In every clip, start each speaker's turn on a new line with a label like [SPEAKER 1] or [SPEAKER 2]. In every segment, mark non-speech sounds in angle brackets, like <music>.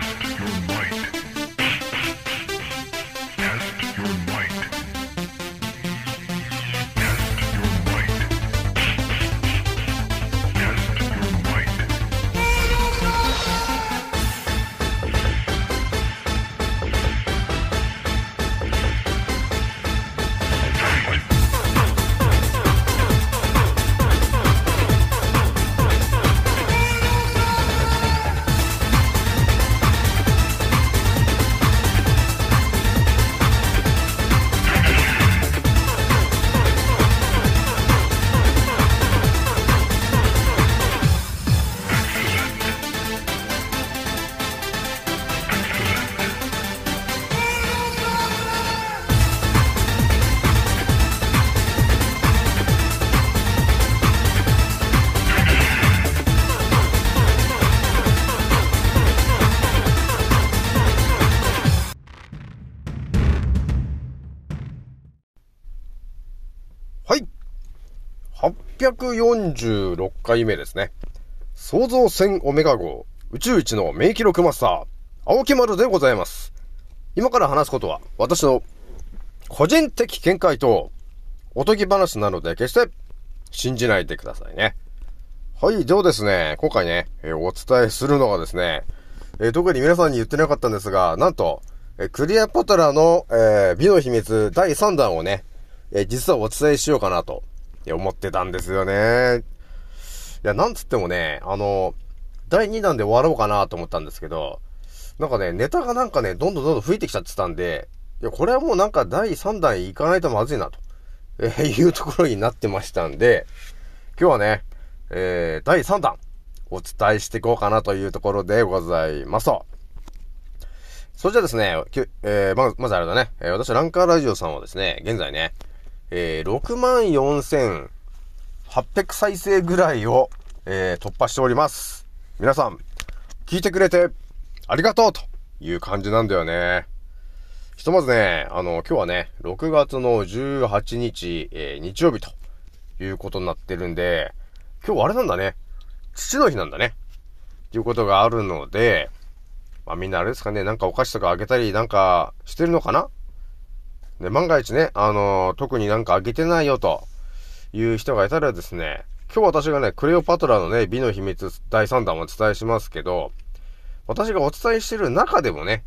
[SPEAKER 1] Test your might. 846回目ですね。創造船オメガ号宇宙一の名記録マスター、青木丸でございます。今から話すことは私の個人的見解とおとぎ話なので決して信じないでくださいね。はい、ではですね、今回ね、えー、お伝えするのがですね、えー、特に皆さんに言ってなかったんですが、なんと、えー、クリアパトラの、え、美の秘密第3弾をね、え、実はお伝えしようかなといや、思ってたんですよね。いや、なんつってもね、あの、第2弾で終わろうかなと思ったんですけど、なんかね、ネタがなんかね、どんどんどんどん増えてきちゃってたんで、いや、これはもうなんか第3弾行かないとまずいなと、えー、いうところになってましたんで、今日はね、えー、第3弾、お伝えしていこうかなというところでございますと。それじゃあですね、えー、まず、まずあれだね、え、私、ランカーラジオさんはですね、現在ね、えー、64,800再生ぐらいを、えー、突破しております。皆さん、聞いてくれてありがとうという感じなんだよね。ひとまずね、あの、今日はね、6月の18日、えー、日曜日ということになってるんで、今日はあれなんだね。父の日なんだね。っていうことがあるので、まあみんなあれですかね、なんかお菓子とかあげたりなんかしてるのかなで、万が一ね、あのー、特になんかあげてないよという人がいたらですね、今日私がね、クレオパトラのね、美の秘密第3弾をお伝えしますけど、私がお伝えしてる中でもね、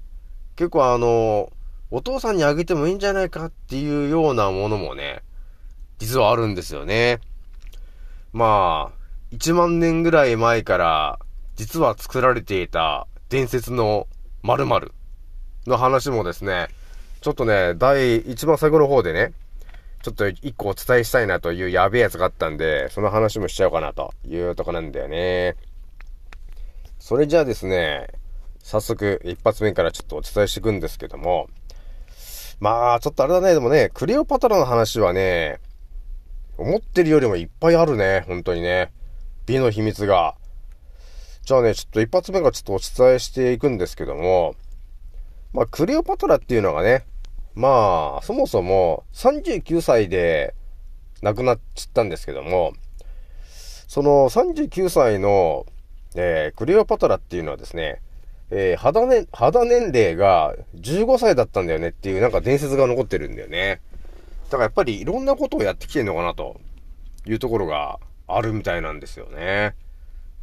[SPEAKER 1] 結構あのー、お父さんにあげてもいいんじゃないかっていうようなものもね、実はあるんですよね。まあ、1万年ぐらい前から、実は作られていた伝説の〇〇の話もですね、ちょっとね、第一番最後の方でね、ちょっと一個お伝えしたいなというやべえやつがあったんで、その話もしちゃおうかなというとこなんだよね。それじゃあですね、早速一発目からちょっとお伝えしていくんですけども、まあ、ちょっとあれだね、でもね、クレオパトラの話はね、思ってるよりもいっぱいあるね、本当にね。美の秘密が。じゃあね、ちょっと一発目からちょっとお伝えしていくんですけども、まあ、クレオパトラっていうのがね、まあ、そもそも39歳で亡くなっちゃったんですけども、その39歳の、えー、クレオパトラっていうのはですね、えー、肌ね、肌年齢が15歳だったんだよねっていうなんか伝説が残ってるんだよね。だからやっぱりいろんなことをやってきてんのかなというところがあるみたいなんですよね。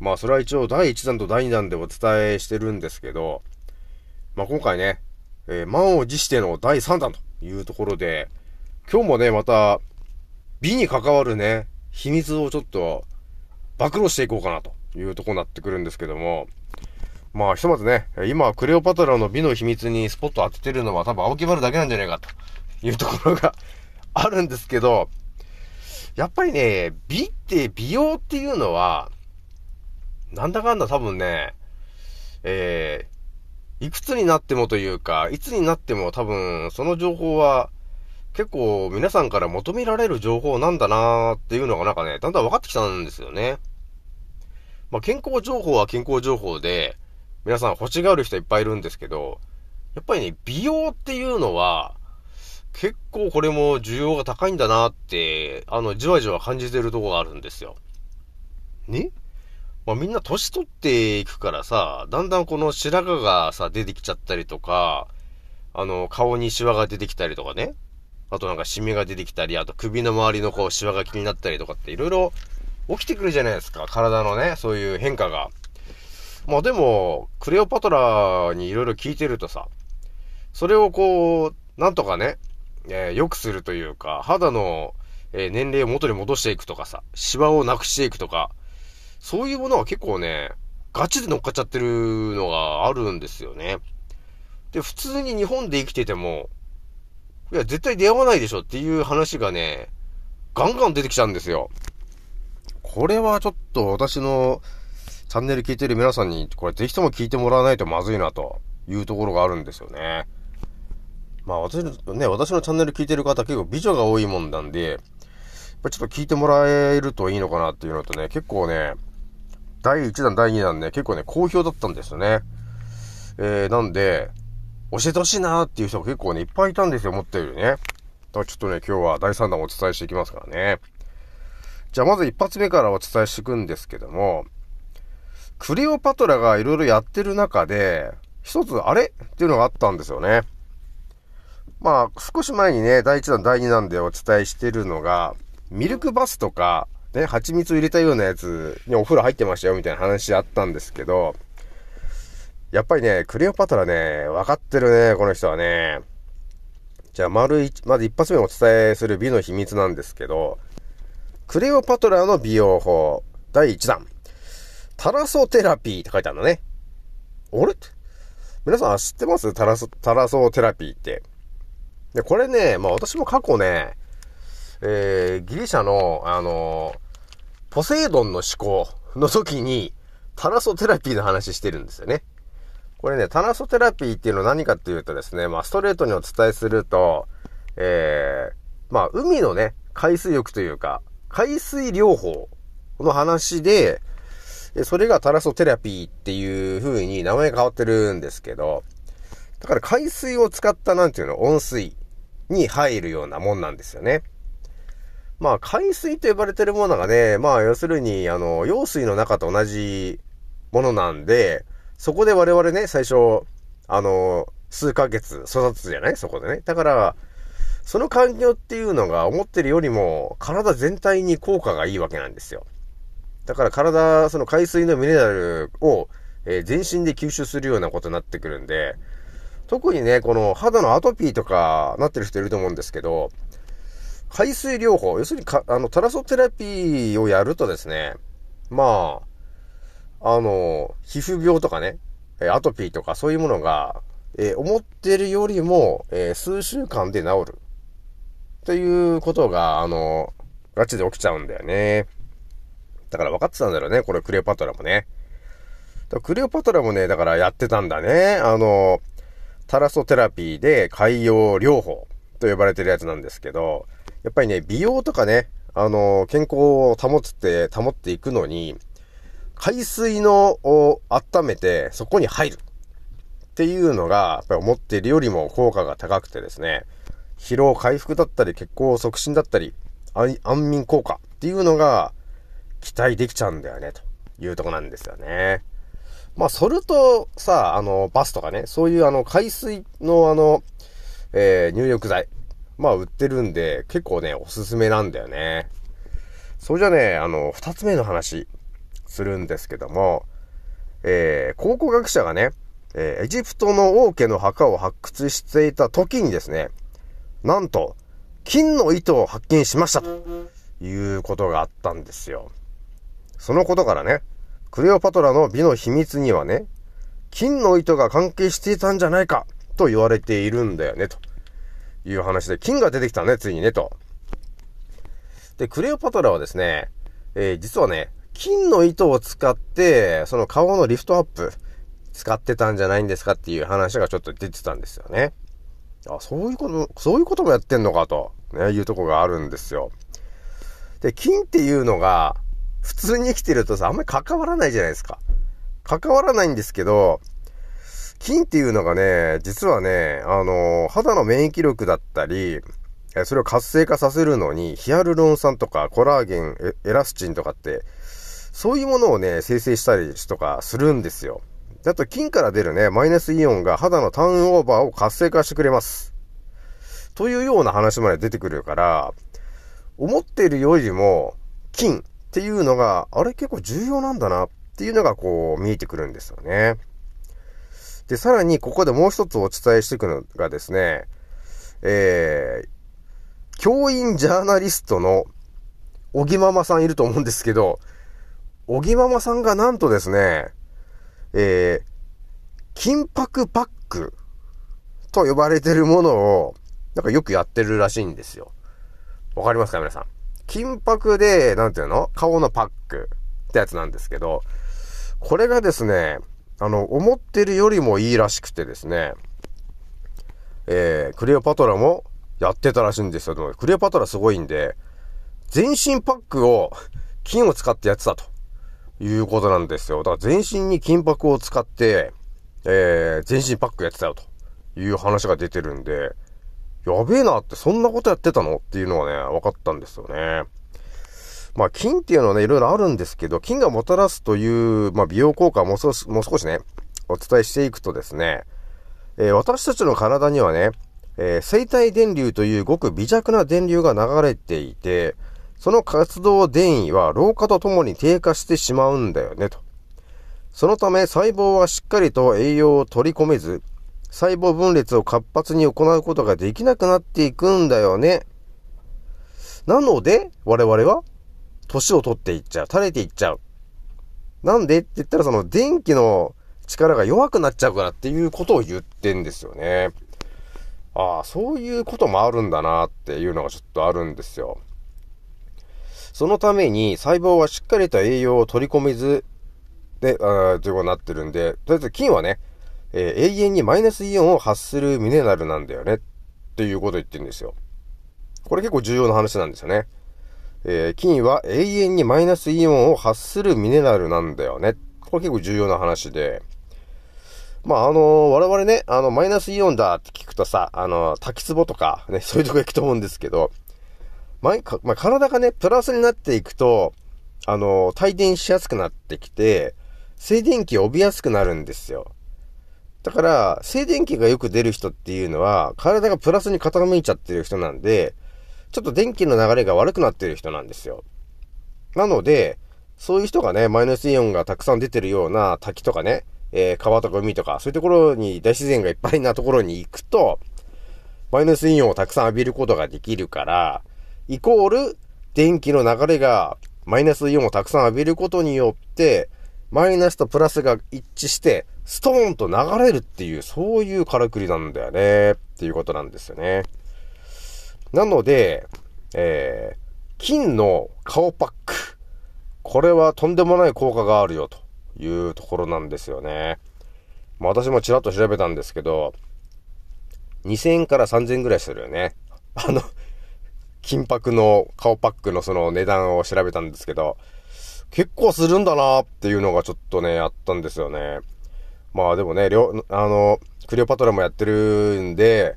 [SPEAKER 1] まあそれは一応第1弾と第2弾でお伝えしてるんですけど、まあ、今回ね、えー、満を持しての第3弾というところで、今日もね、また、美に関わるね、秘密をちょっと、暴露していこうかなというとこになってくるんですけども、まあ、ひとまずね、今、クレオパトラの美の秘密にスポット当ててるのは多分青木丸だけなんじゃないかというところが <laughs> あるんですけど、やっぱりね、美って美容っていうのは、なんだかんだ多分ね、えいくつになってもというか、いつになっても多分、その情報は、結構皆さんから求められる情報なんだなーっていうのがなんかね、だんだん分かってきたんですよね。まあ、健康情報は健康情報で、皆さん欲しがる人いっぱいいるんですけど、やっぱりね、美容っていうのは、結構これも需要が高いんだなって、あの、じわじわ感じてるとこがあるんですよ。ね？まあみんな年取っていくからさ、だんだんこの白髪がさ、出てきちゃったりとか、あの、顔にシワが出てきたりとかね。あとなんかシミが出てきたり、あと首の周りのこうシワが気になったりとかっていろいろ起きてくるじゃないですか。体のね、そういう変化が。まあでも、クレオパトラにいろいろ聞いてるとさ、それをこう、なんとかね、えー、良くするというか、肌の、えー、年齢を元に戻していくとかさ、シワをなくしていくとか、そういうものは結構ね、ガチで乗っかっちゃってるのがあるんですよね。で、普通に日本で生きてても、いや、絶対出会わないでしょっていう話がね、ガンガン出てきちゃうんですよ。これはちょっと私のチャンネル聞いてる皆さんに、これぜひとも聞いてもらわないとまずいなというところがあるんですよね。まあ私のね、私のチャンネル聞いてる方結構美女が多いもんなんで、やっぱちょっと聞いてもらえるといいのかなっていうのとね、結構ね、第1弾、第2弾ね、結構ね、好評だったんですよね。えー、なんで、教えてほしいなーっていう人が結構ね、いっぱいいたんですよ、思ったよりね。だからちょっとね、今日は第3弾をお伝えしていきますからね。じゃあまず一発目からお伝えしていくんですけども、クレオパトラがいろいろやってる中で、一つ、あれっていうのがあったんですよね。まあ、少し前にね、第1弾、第2弾でお伝えしてるのが、ミルクバスとか、ね、蜂蜜を入れたようなやつにお風呂入ってましたよ、みたいな話あったんですけど、やっぱりね、クレオパトラね、分かってるね、この人はね。じゃあ、丸一、まず一発目お伝えする美の秘密なんですけど、クレオパトラの美容法、第1弾。タラソテラピーって書いてあるのね。あれ？皆さん知ってます？タラソ、タラソテラピーって。で、これね、まあ私も過去ね、えー、ギリシャの、あのポセイドンの思考の時に、タラソテラピーの話してるんですよね。これね、タラソテラピーっていうのは何かっていうとですね、まあストレートにお伝えすると、えー、まあ海のね、海水浴というか、海水療法の話で、それがタラソテラピーっていう風に名前が変わってるんですけど、だから海水を使ったなんていうの、温水に入るようなもんなんですよね。まあ海水と呼ばれてるものがね、まあ要するに、あの、用水の中と同じものなんで、そこで我々ね、最初、あの、数ヶ月育つじゃない？そこでね。だから、その環境っていうのが思ってるよりも体全体に効果がいいわけなんですよ。だから体、その海水のミネラルを、えー、全身で吸収するようなことになってくるんで、特にね、この肌のアトピーとかなってる人いると思うんですけど、海水療法、要するにか、あの、タラソテラピーをやるとですね、まあ、あの、皮膚病とかね、アトピーとかそういうものが、えー、思ってるよりも、えー、数週間で治る。ということが、あの、ガチで起きちゃうんだよね。だから分かってたんだろうね、これクレオパトラもね。クレオパトラもね、だからやってたんだね。あの、タラソテラピーで海洋療法と呼ばれてるやつなんですけど、やっぱりね、美容とかね、あの、健康を保つって、保っていくのに、海水のを温めて、そこに入る。っていうのが、やっぱり思っているよりも効果が高くてですね、疲労回復だったり、血行促進だったり、安眠効果っていうのが期待できちゃうんだよね、というとこなんですよね。まあ、それとさ、あの、バスとかね、そういうあの、海水のあの、えー、入浴剤。まあ、売ってるんで、結構ね、おすすめなんだよね。それじゃね、あの、二つ目の話、するんですけども、えー、考古学者がね、えー、エジプトの王家の墓を発掘していた時にですね、なんと、金の糸を発見しましたということがあったんですよ。そのことからね、クレオパトラの美の秘密にはね、金の糸が関係していたんじゃないかと言われているんだよね、という話で、金が出てきたね、ついにね、と。で、クレオパトラはですね、えー、実はね、金の糸を使って、その顔のリフトアップ、使ってたんじゃないんですかっていう話がちょっと出てたんですよね。あ、そういうこと、そういうこともやってんのかと、ね、いうとこがあるんですよ。で、金っていうのが、普通に生きてるとさ、あんまり関わらないじゃないですか。関わらないんですけど、金っていうのがね、実はね、あの、肌の免疫力だったり、それを活性化させるのに、ヒアルロン酸とかコラーゲン、エラスチンとかってそういうものをね、生成したりとかするんですよ。あと、菌から出るね、マイナスイオンが肌のターンオーバーを活性化してくれます。というような話まで出てくるから、思っているよりも、菌っていうのが、あれ結構重要なんだなっていうのがこう見えてくるんですよね。で、さらにここでもう一つお伝えしていくのがですね、えー、教員ジャーナリストの小木ママさんいると思うんですけど、小木ママさんがなんとですね、えー、金箔パックと呼ばれてるものを、なんかよくやってるらしいんですよ。わかりますか皆さん？金箔で、なんていうの？顔のパックってやつなんですけど、これがですね、あの、思ってるよりもいいらしくてですね、えー、クレオパトラもやってたらしいんですよ。クレオパトラすごいんで、全身パックを金を使ってやってたということなんですよ。だから全身に金箔を使って、えー、全身パックやってたよという話が出てるんで、やべえなってそんなことやってたのっていうのはね、分かったんですよね。まあ、金っていうのはね、いろいろあるんですけど、金がもたらすという、まあ、美容効果をもう少し、もう少しね、お伝えしていくとですね、えー、私たちの体にはね、えー、生体電流というごく微弱な電流が流れていて、その活動電位は老化とともに低下してしまうんだよね、と。そのため細胞はしっかりと栄養を取り込めず、細胞分裂を活発に行うことができなくなっていくんだよね。なので、我々は、年を取っていっちゃう。垂れていっちゃう。なんでって言ったらその電気の力が弱くなっちゃうからっていうことを言ってんですよね。ああ、そういうこともあるんだなっていうのがちょっとあるんですよ。そのために細胞はしっかりと栄養を取り込めず、で、あということになってるんで、とりあえず菌はね、えー、永遠にマイナスイオンを発するミネラルなんだよねっていうことを言ってるんですよ。これ結構重要な話なんですよね。えー、菌は永遠にマイナスイオンを発するミネラルなんだよね。これ結構重要な話で。まあ、あのー、我々ね、あの、マイナスイオンだって聞くとさ、あのー、滝壺とか、ね、<laughs> そういうとこ行くと思うんですけど、まあ、まあ、体がね、プラスになっていくと、あのー、帯電しやすくなってきて、静電気を帯びやすくなるんですよ。だから、静電気がよく出る人っていうのは、体がプラスに傾いちゃってる人なんで、ちょっと電気の流れが悪くなってる人なんですよ。なので、そういう人がね、マイナスイオンがたくさん出てるような滝とかね、えー、川とか海とか、そういうところに大自然がいっぱいなところに行くと、マイナスイオンをたくさん浴びることができるから、イコール、電気の流れがマイナスイオンをたくさん浴びることによって、マイナスとプラスが一致して、ストーンと流れるっていう、そういうからくりなんだよね、っていうことなんですよね。なので、えー、金の顔パック。これはとんでもない効果があるよ、というところなんですよね。まあ私もちらっと調べたんですけど、2000円から3000円ぐらいするよね。あの、金箔の顔パックのその値段を調べたんですけど、結構するんだなっていうのがちょっとね、あったんですよね。まあでもね、りょ、あの、クレオパトラもやってるんで、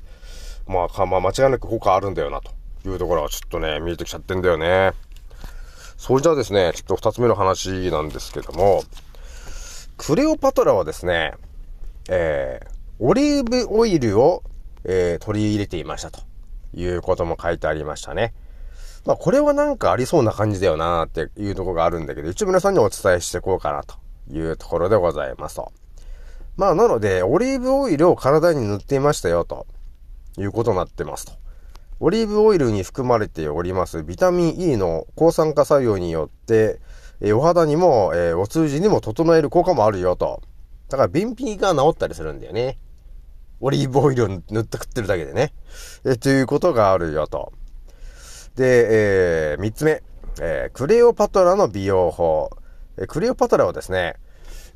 [SPEAKER 1] まあ、まあ、間違いなく効果あるんだよな、というところはちょっとね、見えてきちゃってんだよね。それじゃあですね、ちょっと二つ目の話なんですけども、クレオパトラはですね、えー、オリーブオイルを、えー、取り入れていましたということも書いてありましたね。まあ、これはなんかありそうな感じだよなっていうところがあるんだけど、一応皆さんにお伝えしていこうかなというところでございますと。まあ、なので、オリーブオイルを体に塗っていましたよ、ということになってますと。オリーブオイルに含まれておりますビタミン E の抗酸化作用によって、えお肌にも、え、お通じにも整える効果もあるよと。だから便秘が治ったりするんだよね。オリーブオイルを塗って食ってるだけでね。えということがあるよと。で、えー、三つ目。えー、クレオパトラの美容法。えクレオパトラはですね、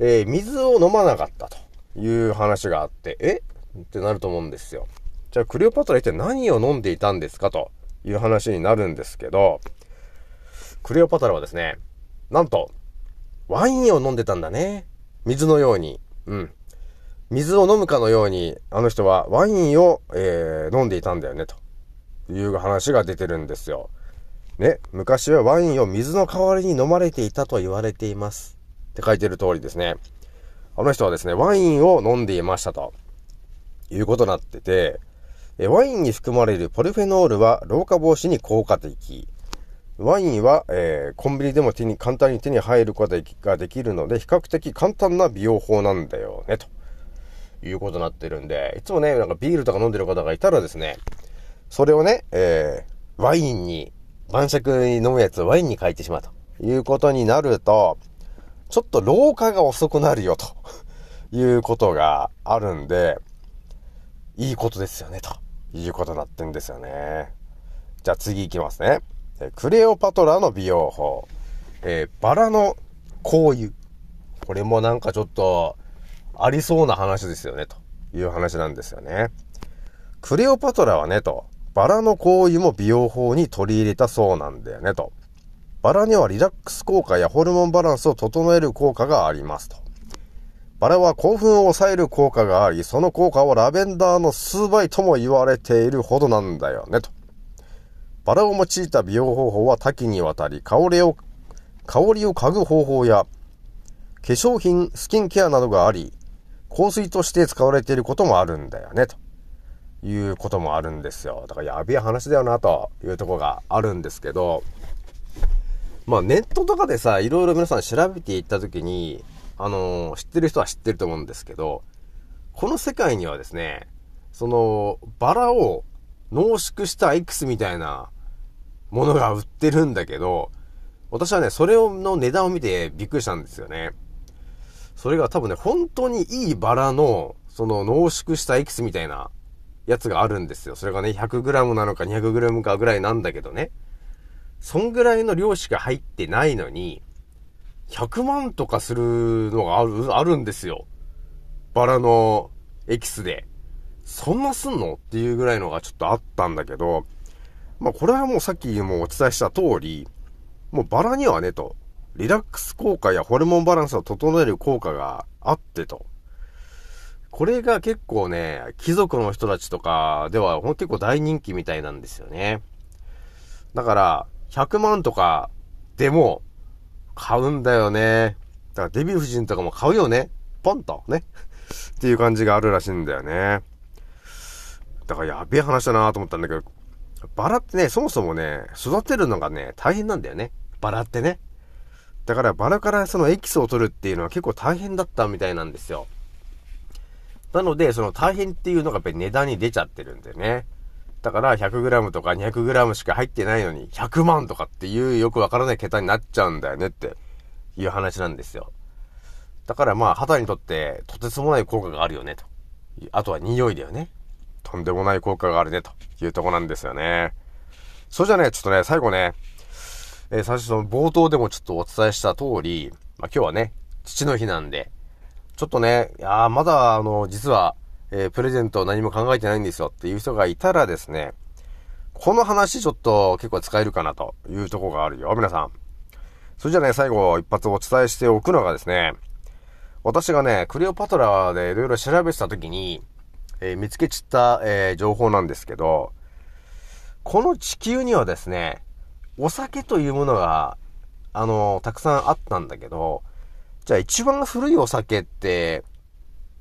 [SPEAKER 1] えー、水を飲まなかったと。いう話があって、え？ってなると思うんですよ。じゃあ、クレオパトラ一体何を飲んでいたんですか？という話になるんですけど、クレオパトラはですね、なんと、ワインを飲んでたんだね。水のように。うん。水を飲むかのように、あの人はワインを、えー、飲んでいたんだよね、という話が出てるんですよ。ね、昔はワインを水の代わりに飲まれていたと言われています。って書いてる通りですね。あの人はですね、ワインを飲んでいましたと。いうことになってて、ワインに含まれるポリフェノールは老化防止に効果的。ワインは、えー、コンビニでも手に、簡単に手に入ることができるので、比較的簡単な美容法なんだよね、と。いうことになってるんで、いつもね、なんかビールとか飲んでる方がいたらですね、それをね、えー、ワインに、晩酌に飲むやつをワインに変えてしまうと。いうことになると、ちょっと老化が遅くなるよと。いうことがあるんで、いいことですよね、と。いうことになってんですよね。じゃあ次行きますね。クレオパトラの美容法。えー、バラの香油。これもなんかちょっと、ありそうな話ですよね、という話なんですよね。クレオパトラはね、と、バラの香油も美容法に取り入れたそうなんだよね、と。バラにはリラックス効果やホルモンバランスを整える効果がありますと。バラは興奮を抑える効果があり、その効果はラベンダーの数倍とも言われているほどなんだよねと。バラを用いた美容方法は多岐にわたり、香りを、香りを嗅ぐ方法や、化粧品、スキンケアなどがあり、香水として使われていることもあるんだよねと。いうこともあるんですよ。だからやべえ話だよなというとこがあるんですけど、まあネットとかでさ、いろいろ皆さん調べていったときに、あのー、知ってる人は知ってると思うんですけど、この世界にはですね、その、バラを濃縮したエクスみたいなものが売ってるんだけど、私はね、それをの値段を見てびっくりしたんですよね。それが多分ね、本当にいいバラの、その濃縮したエキスみたいなやつがあるんですよ。それがね、100g なのか 200g かぐらいなんだけどね。そんぐらいの量しか入ってないのに、100万とかするのがある、あるんですよ。バラのエキスで。そんなすんのっていうぐらいのがちょっとあったんだけど、まあこれはもうさっきもお伝えした通り、もうバラにはねと、リラックス効果やホルモンバランスを整える効果があってと。これが結構ね、貴族の人たちとかでは結構大人気みたいなんですよね。だから、100万とかでも買うんだよね。だからデヴィ夫人とかも買うよね。ポンとね。<laughs> っていう感じがあるらしいんだよね。だからやべえ話だなと思ったんだけど、バラってね、そもそもね、育てるのがね、大変なんだよね。バラってね。だからバラからそのエキスを取るっていうのは結構大変だったみたいなんですよ。なので、その大変っていうのがやっぱり値段に出ちゃってるんでね。だから 100g とか 200g しか入ってないのに100万とかっていうよくわからない桁になっちゃうんだよねっていう話なんですよ。だからまあ肌にとってとてつもない効果があるよねと。あとは匂いだよね。とんでもない効果があるねというとこなんですよね。それじゃね、ちょっとね、最後ね、えー、最初の冒頭でもちょっとお伝えした通り、まあ今日はね、父の日なんで、ちょっとね、いやまだあの、実は、えー、プレゼント何も考えてないんですよっていう人がいたらですね、この話ちょっと結構使えるかなというとこがあるよ、皆さん。それじゃね、最後一発お伝えしておくのがですね、私がね、クレオパトラでいろいろ調べてた時に、えー、見つけちった、えー、情報なんですけど、この地球にはですね、お酒というものが、あのたくさんあったんだけど、じゃあ一番古いお酒って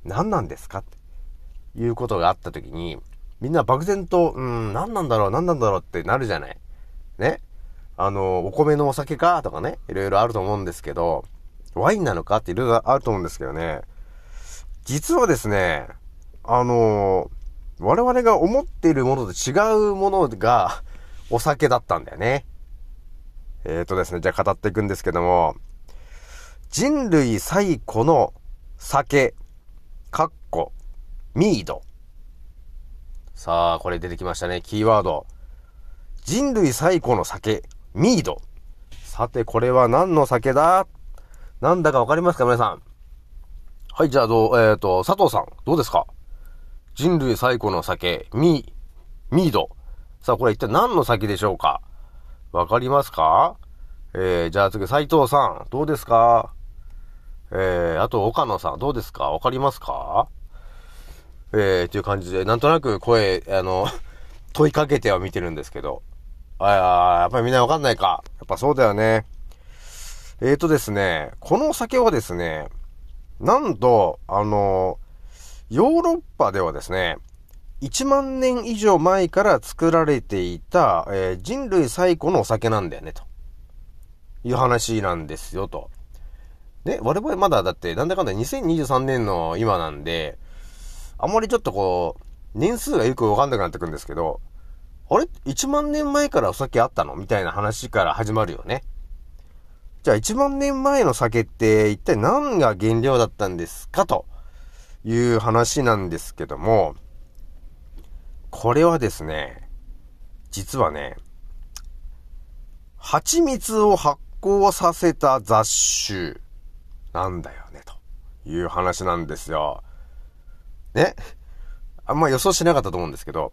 [SPEAKER 1] 何なんですかっていうことがあった時に、みんな漠然と、うん、何なんだろう、何なんだろうってなるじゃない。ね。あの、お米のお酒かとかね、いろいろあると思うんですけど、ワインなのかっていろいろあると思うんですけどね。実はですね、あの我々が思っているものと違うものがお酒だったんだよね。えっ、ー、とですね、じゃあ語っていくんですけども、人類最古の酒、かっこ、ミード。さあ、これ出てきましたね、キーワード。人類最古の酒、ミード。さて、これは何の酒だ？なんだかわかりますか皆さん？はい、じゃあどう、えっ、ー、と、佐藤さん、どうですか？人類最古の酒、ミ、ミード。さあ、これ一体何の酒でしょうか？わかりますか？えー、じゃあ次、斉藤さん、どうですか？えー、あと、岡野さん、どうですか？わかりますか？えー、っていう感じで、なんとなく声、あの、<laughs> 問いかけては見てるんですけど、あやっぱりみんなわかんないか。やっぱそうだよね。えーとですね、このお酒はですね、なんと、あの、ヨーロッパではですね、1万年以上前から作られていた、えー、人類最古のお酒なんだよね、という話なんですよ、と。ね、我々まだだって、なんだかんだ2023年の今なんで、あんまりちょっとこう、年数がよくわかんなくなってくるんですけど、あれ ?1 万年前からお酒あったの？みたいな話から始まるよね。じゃあ1万年前の酒って一体何が原料だったんですか？という話なんですけども、これはですね、実はね、蜂蜜を発酵させた雑種なんだよね、という話なんですよ。ねあんま予想しなかったと思うんですけど、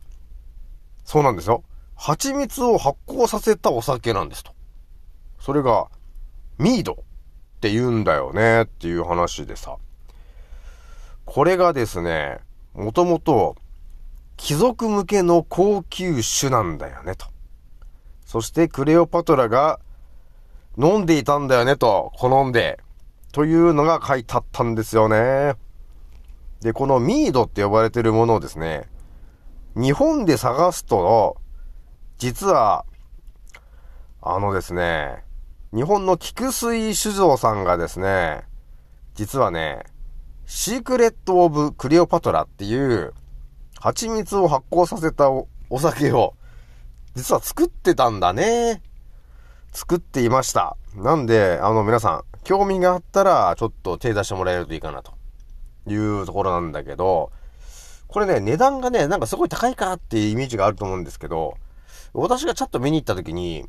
[SPEAKER 1] そうなんですよ。蜂蜜を発酵させたお酒なんですと。それが、ミードって言うんだよねっていう話でさ。これがですね、もともと、貴族向けの高級酒なんだよねと。そしてクレオパトラが飲んでいたんだよねと、好んで。というのが書いてあったんですよね。で、このミードって呼ばれてるものをですね、日本で探すと、実は、あのですね、日本の菊水酒造さんがですね、実はね、シークレット・オブ・クレオパトラっていう、蜂蜜を発酵させたお酒を、実は作ってたんだね。作っていました。なんで、あの皆さん、興味があったら、ちょっと手出してもらえるといいかなというところなんだけど、これね、値段がね、なんかすごい高いかっていうイメージがあると思うんですけど、私がちょっと見に行った時に、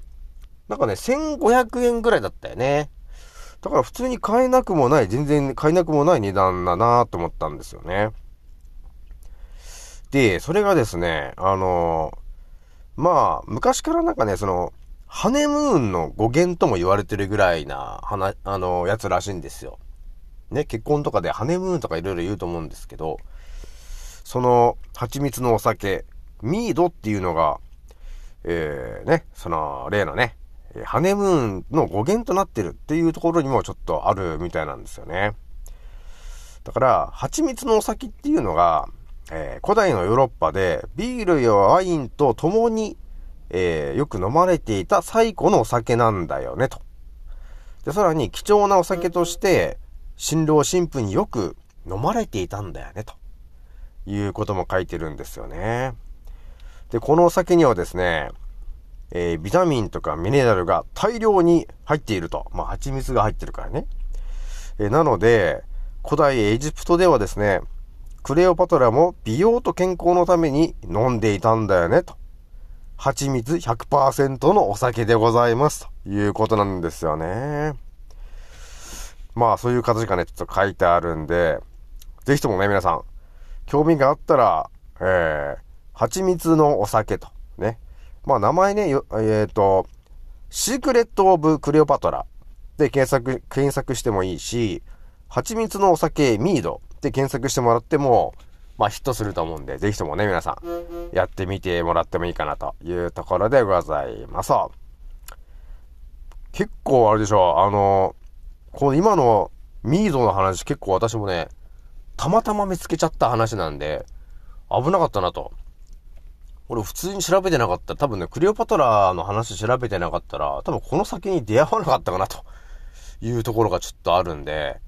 [SPEAKER 1] なんかね、1500円ぐらいだったよね。だから普通に買えなくもない、全然買えなくもない値段だなと思ったんですよね。で、それがですね、あのー、まあ、昔からなんかね、その、ハネムーンの語源とも言われてるぐらいな、はあの、やつらしいんですよ。ね、結婚とかでハネムーンとかいろいろ言うと思うんですけど、その、蜂蜜のお酒、ミードっていうのが、えー、ね、その、例のね、ハネムーンの語源となってるっていうところにもちょっとあるみたいなんですよね。だから、蜂蜜のお酒っていうのが、えー、古代のヨーロッパでビールやワインと共にえー、よく飲まれていた最古のお酒なんだよね、と。で、さらに貴重なお酒として、新郎新婦によく飲まれていたんだよね、ということも書いてるんですよね。で、このお酒にはですね、えー、ビタミンとかミネラルが大量に入っていると。まあ、蜂蜜が入ってるからね。えー、なので、古代エジプトではですね、クレオパトラも美容と健康のために飲んでいたんだよね、と蜂蜜100%のお酒でございます。ということなんですよね。まあ、そういう形がね、ちょっと書いてあるんで、ぜひともね、皆さん、興味があったら、えー、蜂蜜のお酒と、ね。まあ、名前ね、えっ、ー、と、シークレット・オブ・クレオパトラで検索、検索してもいいし、蜂蜜のお酒ミードで検索してもらっても、まあヒットすると思うんで、ぜひともね、皆さん、やってみてもらってもいいかなというところでございます。結構あれでしょう、あの、この今のミードの話結構私もね、たまたま見つけちゃった話なんで、危なかったなと。俺普通に調べてなかったら、多分ね、クレオパトラの話調べてなかったら、多分この先に出会わなかったかなというところがちょっとあるんで、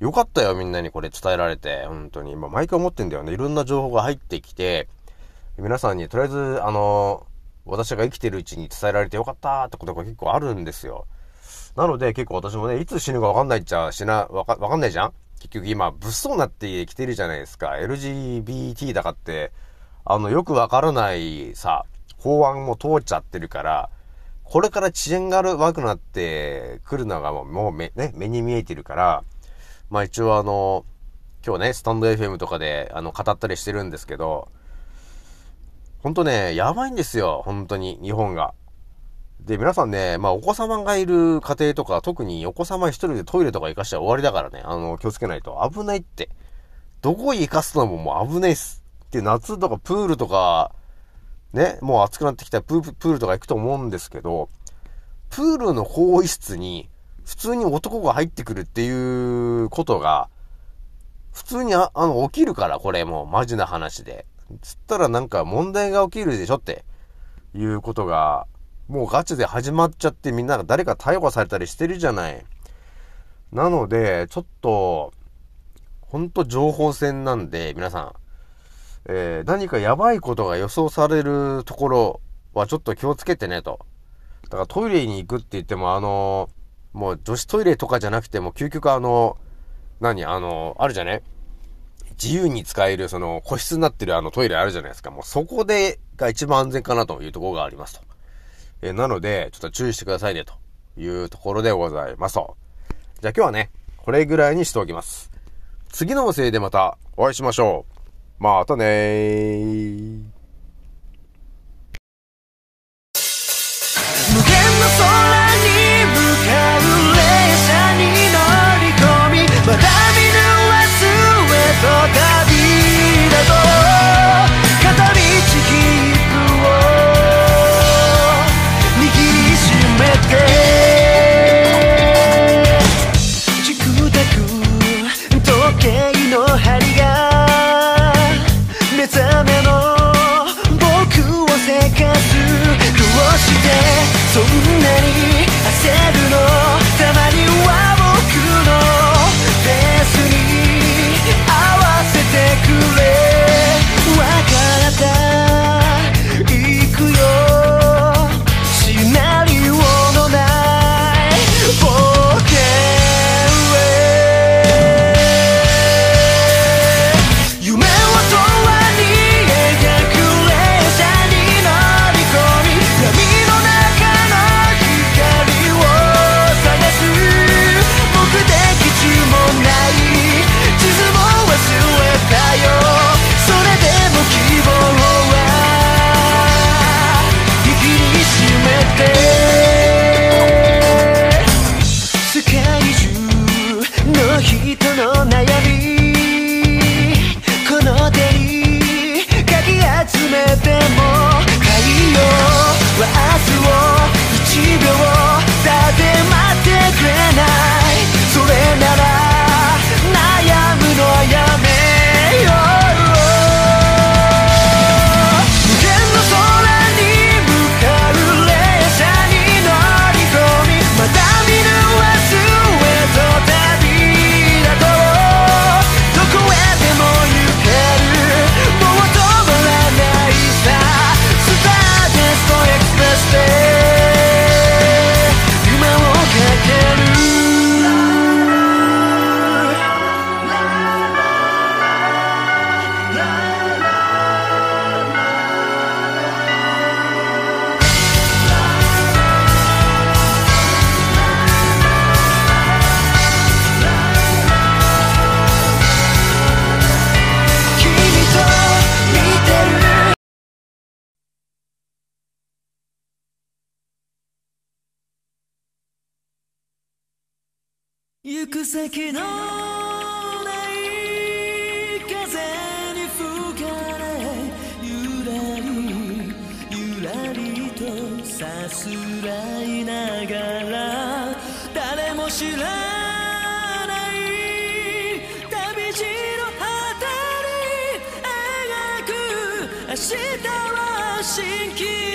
[SPEAKER 1] よかったよ、みんなにこれ伝えられて。本当に。今、毎回思ってんだよね。いろんな情報が入ってきて、皆さんにとりあえず、あの、私が生きてるうちに伝えられてよかったってことが結構あるんですよ。なので、結構私もね、いつ死ぬかわかんないっちゃ、死な、わか、わかんないじゃん？結局今、物騒になってきてるじゃないですか。LGBT だかって、あの、よくわからないさ、法案も通っちゃってるから、これから遅延が悪くなってくるのがもう、もう目、ね、目に見えてるから、まあ一応あの、今日ね、スタンド FM とかで、あの、語ったりしてるんですけど、ほんとね、やばいんですよ、本当に、日本が。で、皆さんね、まあお子様がいる家庭とか、特にお子様一人でトイレとか行かしたら終わりだからね、あの、気をつけないと。危ないって。どこ行かすのももう危ないっす。で、夏とかプールとか、
[SPEAKER 2] ね、もう暑くなってきたらプールとか行くと思うんですけど、プールの更衣室に普通に男が入ってくるっていうことが、普通にあの、起きるから、これもうマジな話で。つったらなんか問題が起きるでしょっていうことが、もうガチで始まっちゃってみんなが誰か逮捕されたりしてるじゃない。なので、ちょっと、ほんと情報戦なんで、皆さん、えー、何かやばいことが予想されるところはちょっと気をつけてねと。だからトイレに行くって言っても、あのー、もう女子トイレとかじゃなくても、究極あのー、何あのあるじゃね自由に使える、その、個室になってるあのトイレあるじゃないですか。もうそこで、が一番安全かなというところがありますと。え、なので、ちょっと注意してくださいね、というところでございますと。じゃあ今日はね、これぐらいにしておきます。次の音声でまたお会いしましょう。またねー。
[SPEAKER 3] 行く先のない風に吹かれゆらりゆらりとさすらいながら誰も知らない旅路の果てに描く明日は蜃気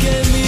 [SPEAKER 3] can me.